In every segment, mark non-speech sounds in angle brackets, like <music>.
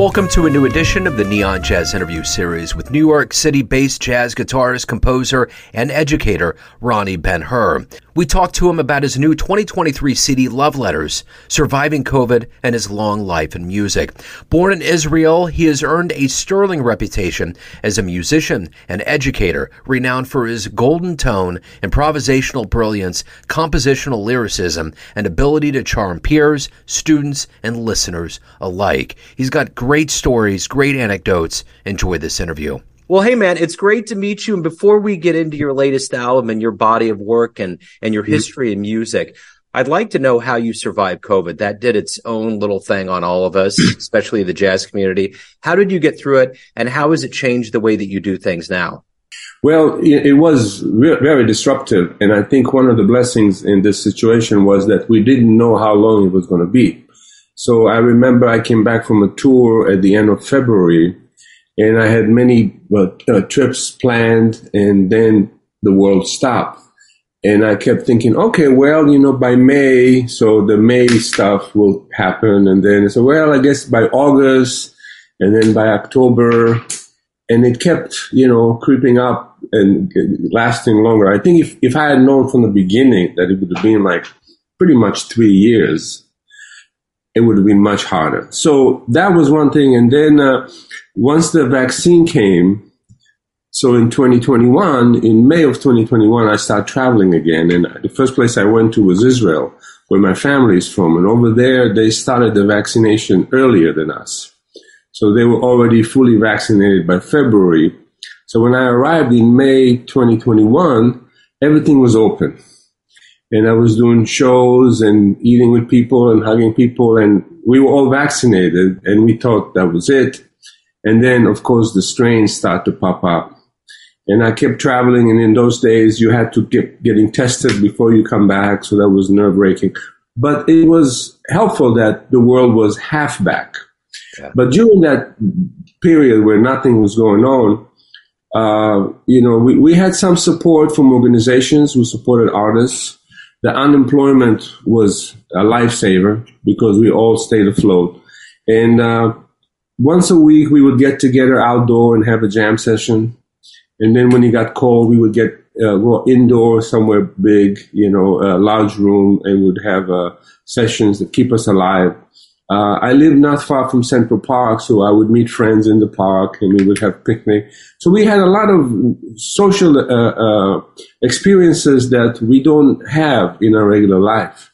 Welcome to a new edition of the Neon Jazz Interview Series with New York City based jazz guitarist, composer, and educator Roni Ben-Hur. We talked to him about his new 2023 CD, Love Letters, surviving COVID, and his long life in music. Born in Israel, he has earned a sterling reputation as a musician and educator, renowned for his golden tone, improvisational brilliance, compositional lyricism, and ability to charm peers, students, and listeners alike. He's got great stories, great anecdotes. Enjoy this interview. Well, hey man, it's great to meet you. And before we get into your latest album and your body of work and and your mm-hmm. history in music, I'd like to know how you survived COVID. That did its own little thing on all of us, <clears throat> especially the jazz community. How did you get through it, and how has it changed the way that you do things now? Well, it was very disruptive, and I think one of the blessings in this situation was that we didn't know how long it was going to be. So I remember I came back from a tour at the end of February and I had many uh, trips planned, and then the world stopped. And I kept thinking, okay, well, you know, by May, so the May stuff will happen. And then so, well, I guess by August, and then by October, and it kept, you know, creeping up and lasting longer. I think if, if I had known from the beginning that it would have been like pretty much three years, it would have been much harder. So that was one thing. And then uh, once the vaccine came, so in 2021, in May of 2021, I started traveling again. And the first place I went to was Israel, where my family is from. And over there, they started the vaccination earlier than us. So they were already fully vaccinated by February. So when I arrived in May 2021, everything was open and I was doing shows and eating with people and hugging people, and we were all vaccinated, and we thought that was it. And then, of course, the strains start to pop up. And I kept traveling, and in those days, you had to get getting tested before you come back, so that was nerve wracking. But it was helpful that the world was half back. Yeah. But during that period where nothing was going on, uh, you know, we, we had some support from organizations who supported artists the unemployment was a lifesaver because we all stayed afloat. And uh, once a week, we would get together outdoor and have a jam session. And then when it got cold, we would get uh, go indoor somewhere big, you know, a large room, and would have uh, sessions that keep us alive. Uh, I live not far from Central Park, so I would meet friends in the park and we would have picnic. So we had a lot of social uh, uh, experiences that we don't have in our regular life.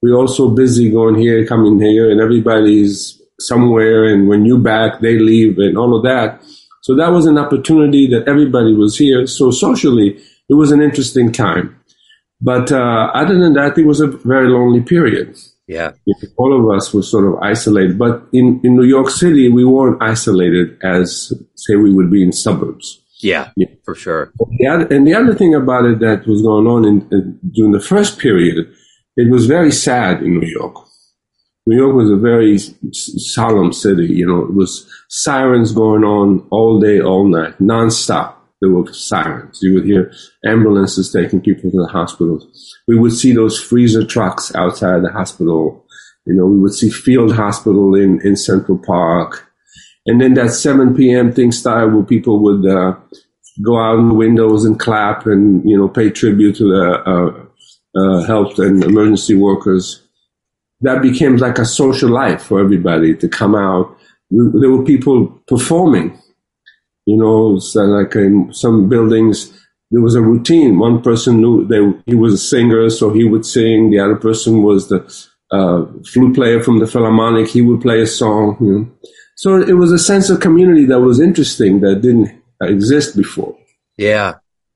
We're also busy going here, coming here, and everybody's somewhere. And when you back, they leave, and all of that. So that was an opportunity that everybody was here. So socially, it was an interesting time. But uh, other than that, it was a very lonely period. Yeah. All of us were sort of isolated. But in, in New York City, we weren't isolated as, say, we would be in suburbs. Yeah, yeah. for sure. The other, and the other thing about it that was going on in, in, during the first period, it was very sad in New York. New York was a very solemn city. You know, it was sirens going on all day, all night, nonstop there were sirens. You would hear ambulances taking people to the hospitals. We would see those freezer trucks outside the hospital. You know, we would see Field Hospital in, in Central Park. And then that 7 p.m. thing started where people would uh, go out in the windows and clap and, you know, pay tribute to the uh, uh, health and emergency workers. That became like a social life for everybody to come out. There were people performing you know, so like in some buildings, there was a routine. One person knew they, he was a singer, so he would sing. The other person was the uh, flute player from the Philharmonic. He would play a song. You know? So it was a sense of community that was interesting that didn't exist before. Yeah.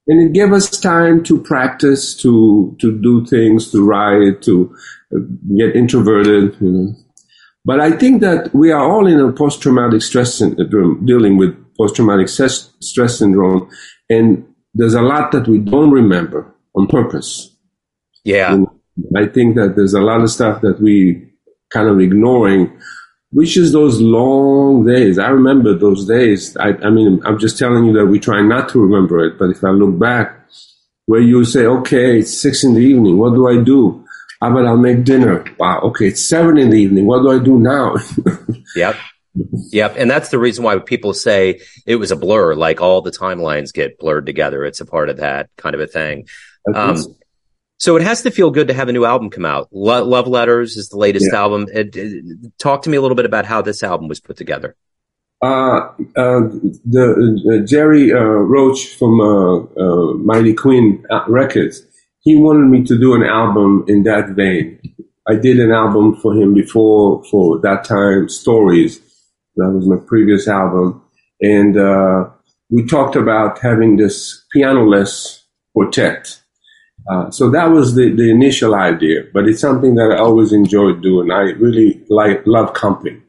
And it gave us time to practice, to to do things, to write, to uh, get introverted. You know. But I think that we are all in a post-traumatic stress syndrome, dealing with post-traumatic stress syndrome, and there's a lot that we don't remember on purpose. Yeah, and I think that there's a lot of stuff that we kind of ignoring, which is those long days. I remember those days. I, I mean, I'm just telling you that we try not to remember it, but if I look back, where you say, okay, it's six in the evening. What do I do? How about I'll make dinner? Wow. Okay. It's seven in the evening. What do I do now? <laughs> yep Yep. And that's the reason why people say it was a blur, like all the timelines get blurred together. It's a part of that kind of a thing. Um, so it has to feel good to have a new album come out. Lo- Love Letters is the latest yeah. album. It, it, talk to me a little bit about how this album was put together. Uh, uh, the uh, Jerry uh, Roach from uh, uh, Mighty Queen Records, he wanted me to do an album in that vein. I did an album for him before for that time, Stories. That was my previous album, and we talked about having this pianoless quartet uh, so that was the, the initial idea, but it's something that I always enjoyed doing. I really like love comping.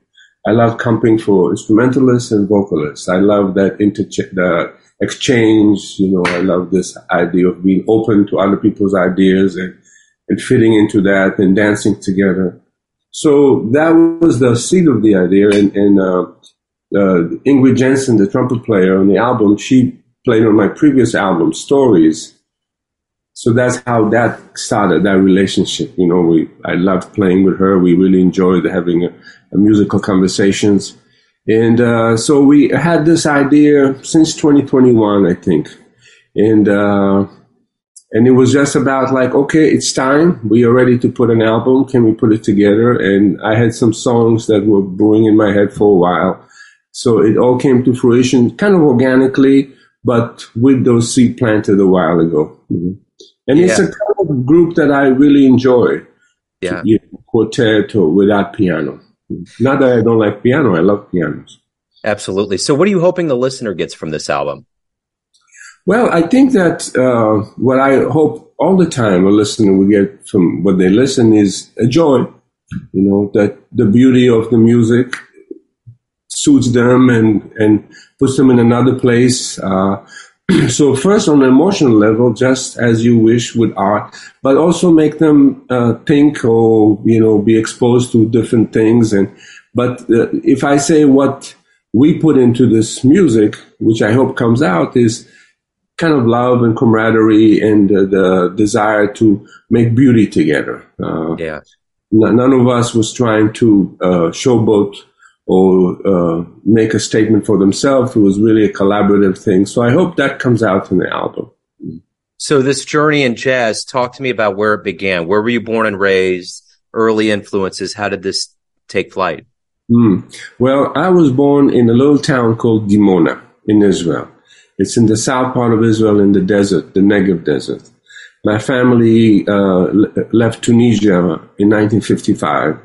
I love comping for instrumentalists and vocalists. I love that inter the exchange. You know, I love this idea of being open to other people's ideas and and fitting into that and dancing together. So that was the seed of the idea. And, and uh, uh, Ingrid Jensen, the trumpet player on the album, she played on my previous album, Stories so that's how that started that relationship you know we i loved playing with her. We really enjoyed having a, a musical conversations. And uh, so we had this idea since 2021 i think. And uh, and it was just about like okay it's time. We are ready to put an album. Can we put it together? And i had some songs that were brewing in my head for a while. So it all came to fruition kind of organically but with those seed planted a while ago mm-hmm. And yeah. it's a kind of group that I really enjoy. Yeah. You know, quartet or without piano. Not that I don't like piano, I love pianos. Absolutely. So, what are you hoping the listener gets from this album? Well, I think that uh, what I hope all the time a listener will get from what they listen is a joy. You know, that the beauty of the music suits them and, and puts them in another place. Uh, <clears throat> so first on an emotional level, just as you wish with art, but also make them uh, think or you know be exposed to different things. And but uh, if I say what we put into this music, which I hope comes out, is kind of love and camaraderie and the desire to make beauty together. Uh, yeah. None of us was trying to uh, showboat or uh, make a statement for themselves. It was really a collaborative thing. So I hope that comes out in the album. So this journey in jazz, talk to me about where it began. Where were you born and raised? Early influences. How did this take flight? Mm. Well, I was born in a little town called Dimona in Israel. It's in the south part of Israel in the desert, the Negev desert. My family uh, left Tunisia in 1955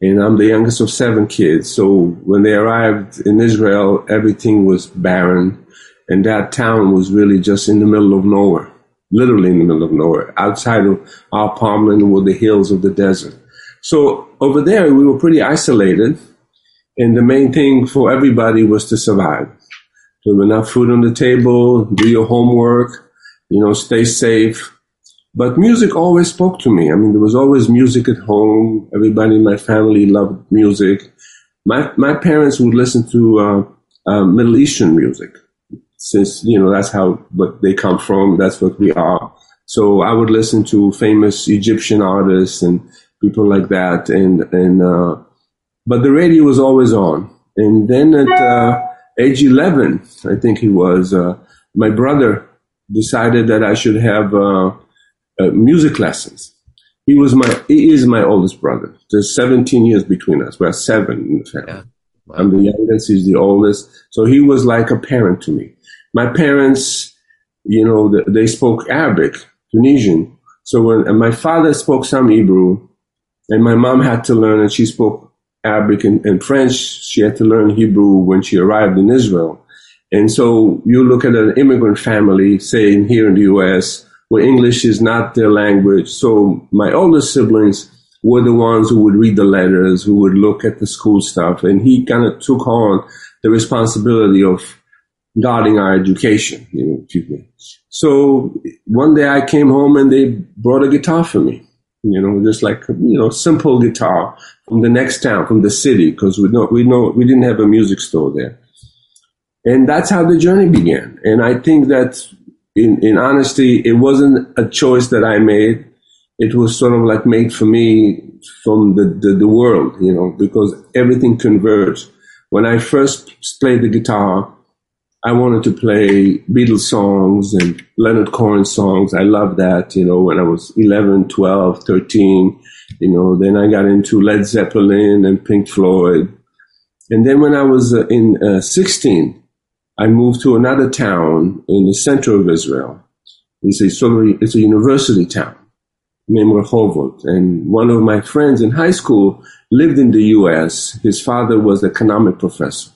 and I'm the youngest of seven kids. So when they arrived in Israel, everything was barren, and that town was really just in the middle of nowhere, literally in the middle of nowhere, outside of our palmland were the hills of the desert. So over there, we were pretty isolated, and the main thing for everybody was to survive. To have enough food on the table, do your homework, you know, stay safe, but music always spoke to me. I mean, there was always music at home. Everybody in my family loved music. My my parents would listen to uh, uh, Middle Eastern music, since you know that's how what they come from. That's what we are. So I would listen to famous Egyptian artists and people like that, and and uh, but the radio was always on. And then at uh, age eleven, I think he was, uh, my brother decided that I should have uh, music lessons. He was my, he is my oldest brother. There's 17 years between us. We're seven in the family. Yeah. Wow. I'm the youngest. He's the oldest. So he was like a parent to me. My parents, you know, they spoke Arabic, Tunisian. So when my father spoke some Hebrew, and my mom had to learn, and she spoke Arabic and, and French. She had to learn Hebrew when she arrived in Israel. And so you look at an immigrant family, say here in the U.S., where English is not their language. So my older siblings were the ones who would read the letters, who would look at the school stuff, and he kind of took on the responsibility of guarding our education. You know, excuse me. so one day I came home and they brought a guitar for me. You know, just like you know, simple guitar from the next town, from the city, because we know we know we didn't have a music store there, and that's how the journey began. And I think that in, in honesty, it wasn't a choice that I made. It was sort of like made for me from the, the, the world, you know, because everything converged. when I first played the guitar, I wanted to play Beatles songs and Leonard Cohen songs. I loved that, you know, when I was 11, 12, 13, you know, then I got into Led Zeppelin and Pink Floyd. And then when I was uh, in uh, 16, I moved to another town in the center of Israel. It's a sort of, it's a university town named Rehovot. And one of my friends in high school lived in the U.S. His father was an economic professor.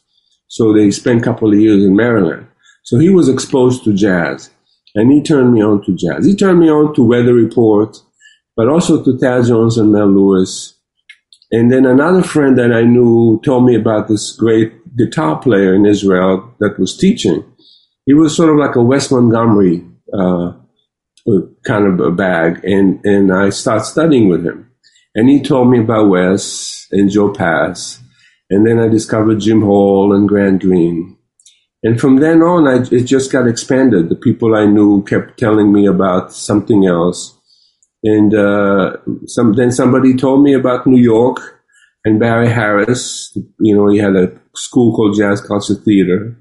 So they spent a couple of years in Maryland. So he was exposed to jazz and he turned me on to jazz. He turned me on to Weather Report, but also to Thad Jones and Mel Lewis. And then another friend that I knew told me about this great guitar player in Israel that was teaching. He was sort of like a Wes Montgomery uh, kind of a bag, and and I started studying with him. And he told me about Wes and Joe Pass, and then I discovered Jim Hall and Grant Green. And from then on, I, it just got expanded. The people I knew kept telling me about something else. And uh, some, then somebody told me about New York and Barry Harris. You know, he had a school called Jazz Concert Theater.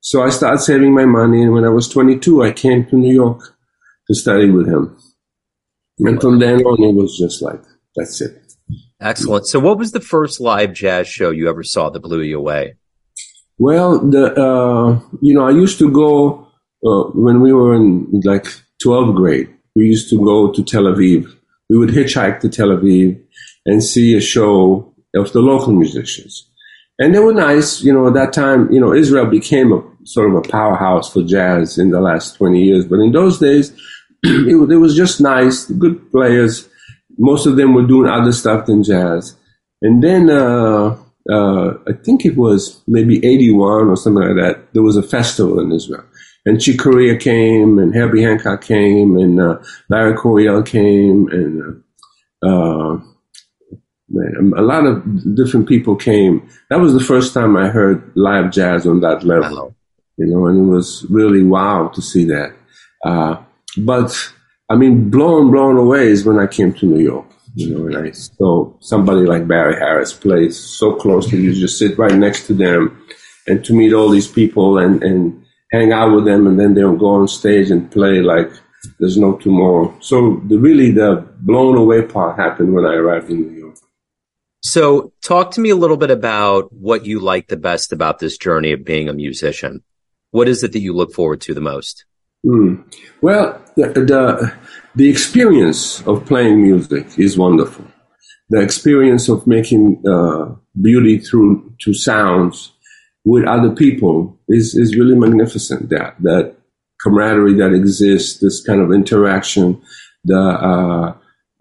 So I started saving my money. And when I was 22, I came to New York to study with him. And from then on, it was just like, that's it. Excellent. So, what was the first live jazz show you ever saw that blew you away? Well, the uh, you know, I used to go uh, when we were in like 12th grade. We used to go to Tel Aviv. We would hitchhike to Tel Aviv and see a show of the local musicians, and they were nice. You know, at that time, you know, Israel became a sort of a powerhouse for jazz in the last 20 years, but in those days, <clears throat> it, it was just nice, good players most of them were doing other stuff than jazz. And then uh, uh, I think it was maybe 81 or something like that. There was a festival in Israel. And Chick Corea came, and Herbie Hancock came, and uh, Larry Coryell came, and uh, uh, a lot of different people came. That was the first time I heard live jazz on that level. You know, and it was really wow to see that. Uh, but I mean, blown, blown away is when I came to New York. You know, and I saw somebody like Barry Harris play so closely. You just sit right next to them, and to meet all these people and and hang out with them, and then they'll go on stage and play like there's no tomorrow. So the really the blown away part happened when I arrived in New York. So talk to me a little bit about what you like the best about this journey of being a musician. What is it that you look forward to the most? Mm. Well, the, the, the experience of playing music is wonderful. The experience of making uh, beauty through to sounds with other people is, is really magnificent. That that camaraderie that exists, this kind of interaction, the uh,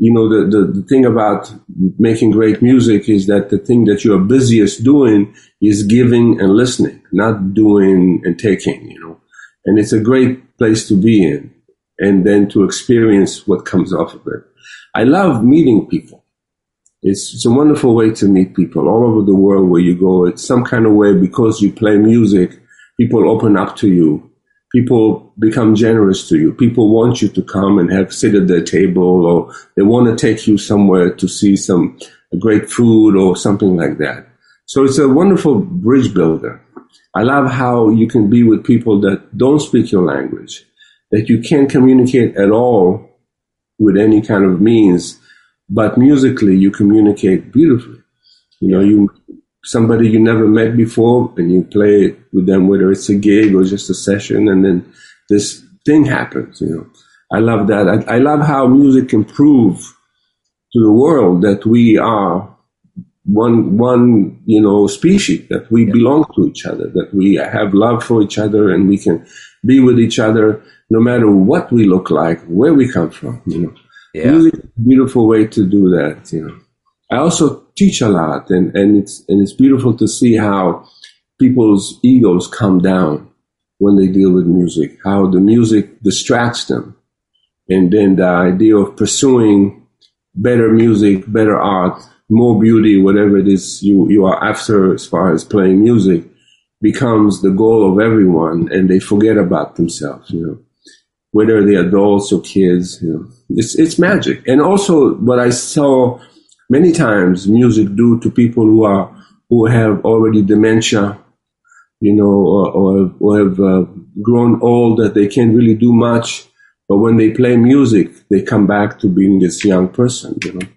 you know the, the, the thing about making great music is that the thing that you're busiest doing is giving and listening, not doing and taking. You know, and it's a great place to be in and then to experience what comes off of it. I love meeting people. It's, it's a wonderful way to meet people all over the world where you go. It's some kind of way because you play music, people open up to you. People become generous to you. People want you to come and have sit at their table or they want to take you somewhere to see some great food or something like that. So it's a wonderful bridge builder. I love how you can be with people that don't speak your language, that you can't communicate at all with any kind of means, but musically you communicate beautifully. You know, you somebody you never met before and you play with them, whether it's a gig or just a session, and then this thing happens. You know, I love that. I, I love how music can prove to the world that we are one one you know species that we yeah. belong to each other that we have love for each other and we can be with each other no matter what we look like where we come from you know yeah. music is a beautiful way to do that you know i also teach a lot and and it's and it's beautiful to see how people's egos come down when they deal with music how the music distracts them and then the idea of pursuing better music better art more beauty, whatever it is you, you are after as far as playing music, becomes the goal of everyone and they forget about themselves, you know, whether they're adults or kids, you know, it's, it's magic. And also what I saw many times music do to people who are who have already dementia, you know, or, or, or have uh, grown old that they can't really do much. But when they play music, they come back to being this young person, you know.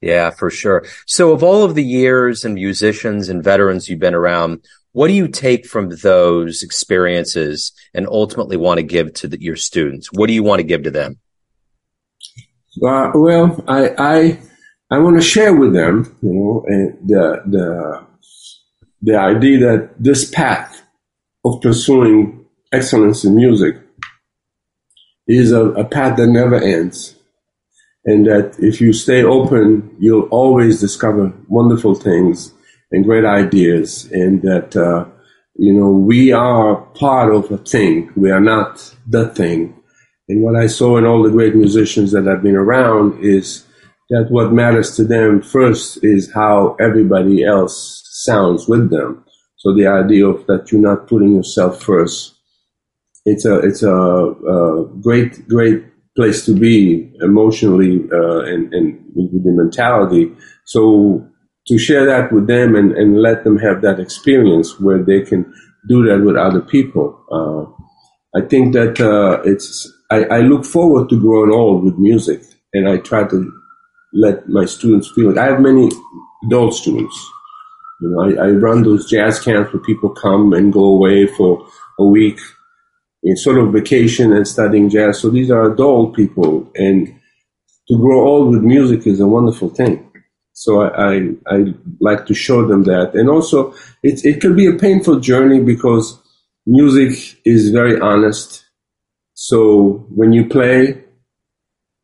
Yeah, for sure. So, of all of the years and musicians and veterans you've been around, what do you take from those experiences and ultimately want to give to the, your students? What do you want to give to them? Uh, well, I, I, I want to share with them, you know, the, the, the idea that this path of pursuing excellence in music is a, a path that never ends and that if you stay open, you'll always discover wonderful things and great ideas, and that uh, you know we are part of a thing. We are not the thing. And what I saw in all the great musicians that I've been around is that what matters to them first is how everybody else sounds with them. So the idea of that you're not putting yourself first. It's a it's a, a great great place to be emotionally uh, and, and with the mentality. So to share that with them and, and let them have that experience where they can do that with other people. Uh, I think that uh, it's, I, I, look forward to growing old with music and I try to let my students feel it. I have many adult students. You know, I, I run those jazz camps where people come and go away for a week in sort of vacation and studying jazz. So these are adult people, and to grow old with music is a wonderful thing. So I, I, I like to show them that, and also it it can be a painful journey because music is very honest. So when you play,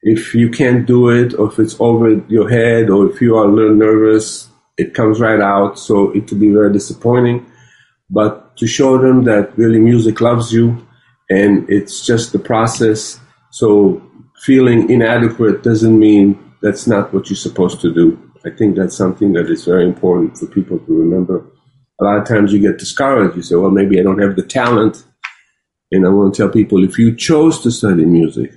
if you can't do it, or if it's over your head, or if you are a little nervous, it comes right out. So it can be very disappointing. But to show them that really music loves you, and it's just the process. So feeling inadequate doesn't mean that's not what you're supposed to do. I think that's something that is very important for people to remember. A lot of times you get discouraged. You say, well, maybe I don't have the talent. And I want to tell people if you chose to study music,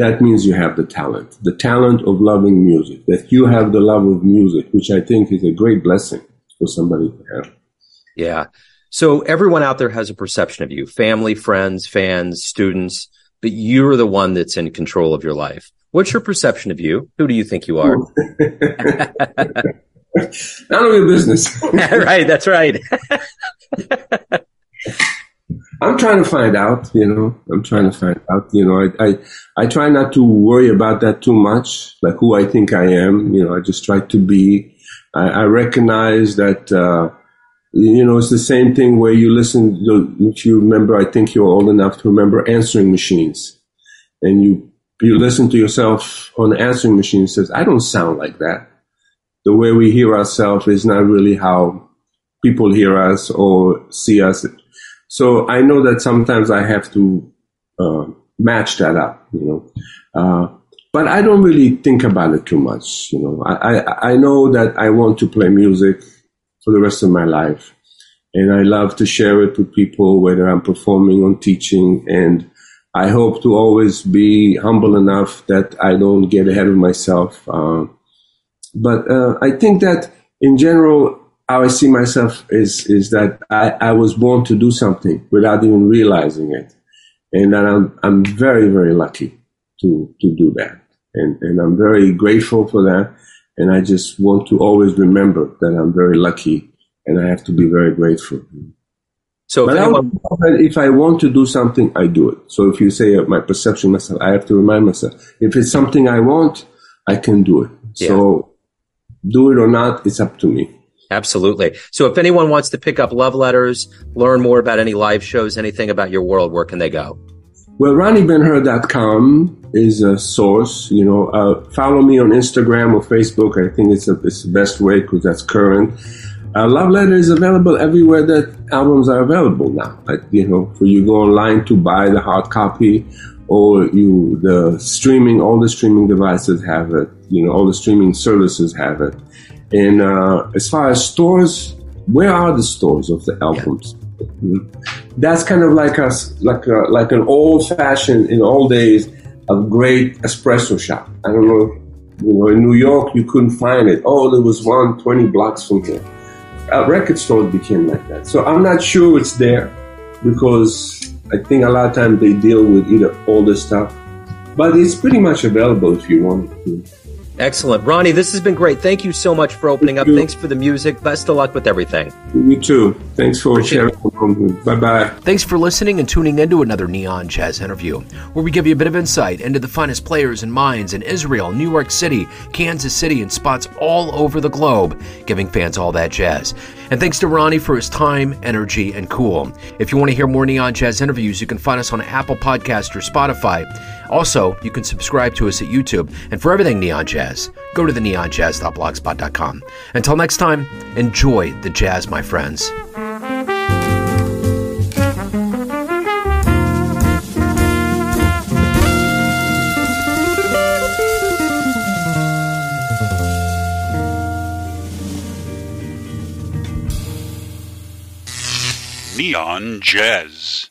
that means you have the talent, the talent of loving music, that you have the love of music, which I think is a great blessing for somebody to have. Yeah. So everyone out there has a perception of you, family, friends, fans, students, but you're the one that's in control of your life. What's your perception of you? Who do you think you are? <laughs> None of your business. <laughs> right, that's right. <laughs> Trying to find out, you know. I'm trying to find out, you know. I, I, I try not to worry about that too much, like who I think I am. You know, I just try to be. I, I recognize that uh, you know, it's the same thing where you listen, if you remember, I think you're old enough to remember answering machines. And you, you listen to yourself on the answering machine and says, I don't sound like that. The way we hear ourselves is not really how people hear us or see us. So I know that sometimes I have to uh, match that up, you know. Uh, but I don't really think about it too much, you know. I, I, I know that I want to play music for the rest of my life. And I love to share it with people, whether I'm performing or teaching. And I hope to always be humble enough that I don't get ahead of myself. Uh, but uh, I think that in general, how I see myself is is that I, I was born to do something without even realizing it, and that I'm I'm very very lucky to to do that, and and I'm very grateful for that. And I just want to always remember that I'm very lucky and I have to be very grateful. So if, anyone, if I want to do something, I do it. So if you say uh, my perception myself, I have to remind myself. If it's something I want, I can do it. Yeah. So do it or not, it's up to me. Absolutely. So if anyone wants to pick up love letters, learn more about any live shows, anything about your world, where can they go? Well, RoniBenHur.com is a source. You know, uh, follow me on Instagram or Facebook. I think it's, a, it's the best way because that's current. Uh, Love Letter is available everywhere that albums are available now. Like, you know, for you go online to buy the hard copy or you, the streaming, all the streaming devices have it. You know, all the streaming services have it. And uh, as far as stores, where are the stores of the albums? That's kind of like a like a, like an old fashioned in old days a great espresso shop. I don't know, you know, in New York you couldn't find it. Oh, there was one 20 blocks from here. uh, record stores became like that. So I'm not sure it's there because I think a lot of times they deal with either older stuff, but it's pretty much available if you want to. Excellent. Roni, this has been great. Thank you so much for opening up. Thanks for the music. Best of luck with everything. You too. Thanks for Appreciate sharing. Bye bye. Thanks for listening and tuning into another Neon Jazz interview, where we give you a bit of insight into the finest players and minds in Israel, New York City, Kansas City, and spots all over the globe, giving fans all that jazz. And thanks to Roni for his time, energy, and cool. If you want to hear more Neon Jazz interviews, you can find us on Apple Podcast or Spotify. Also, you can subscribe to us at YouTube. And for everything Neon Jazz, go to the neonjazz.blogspot.com. Until next time, enjoy the jazz, my friends. Neon Jazz.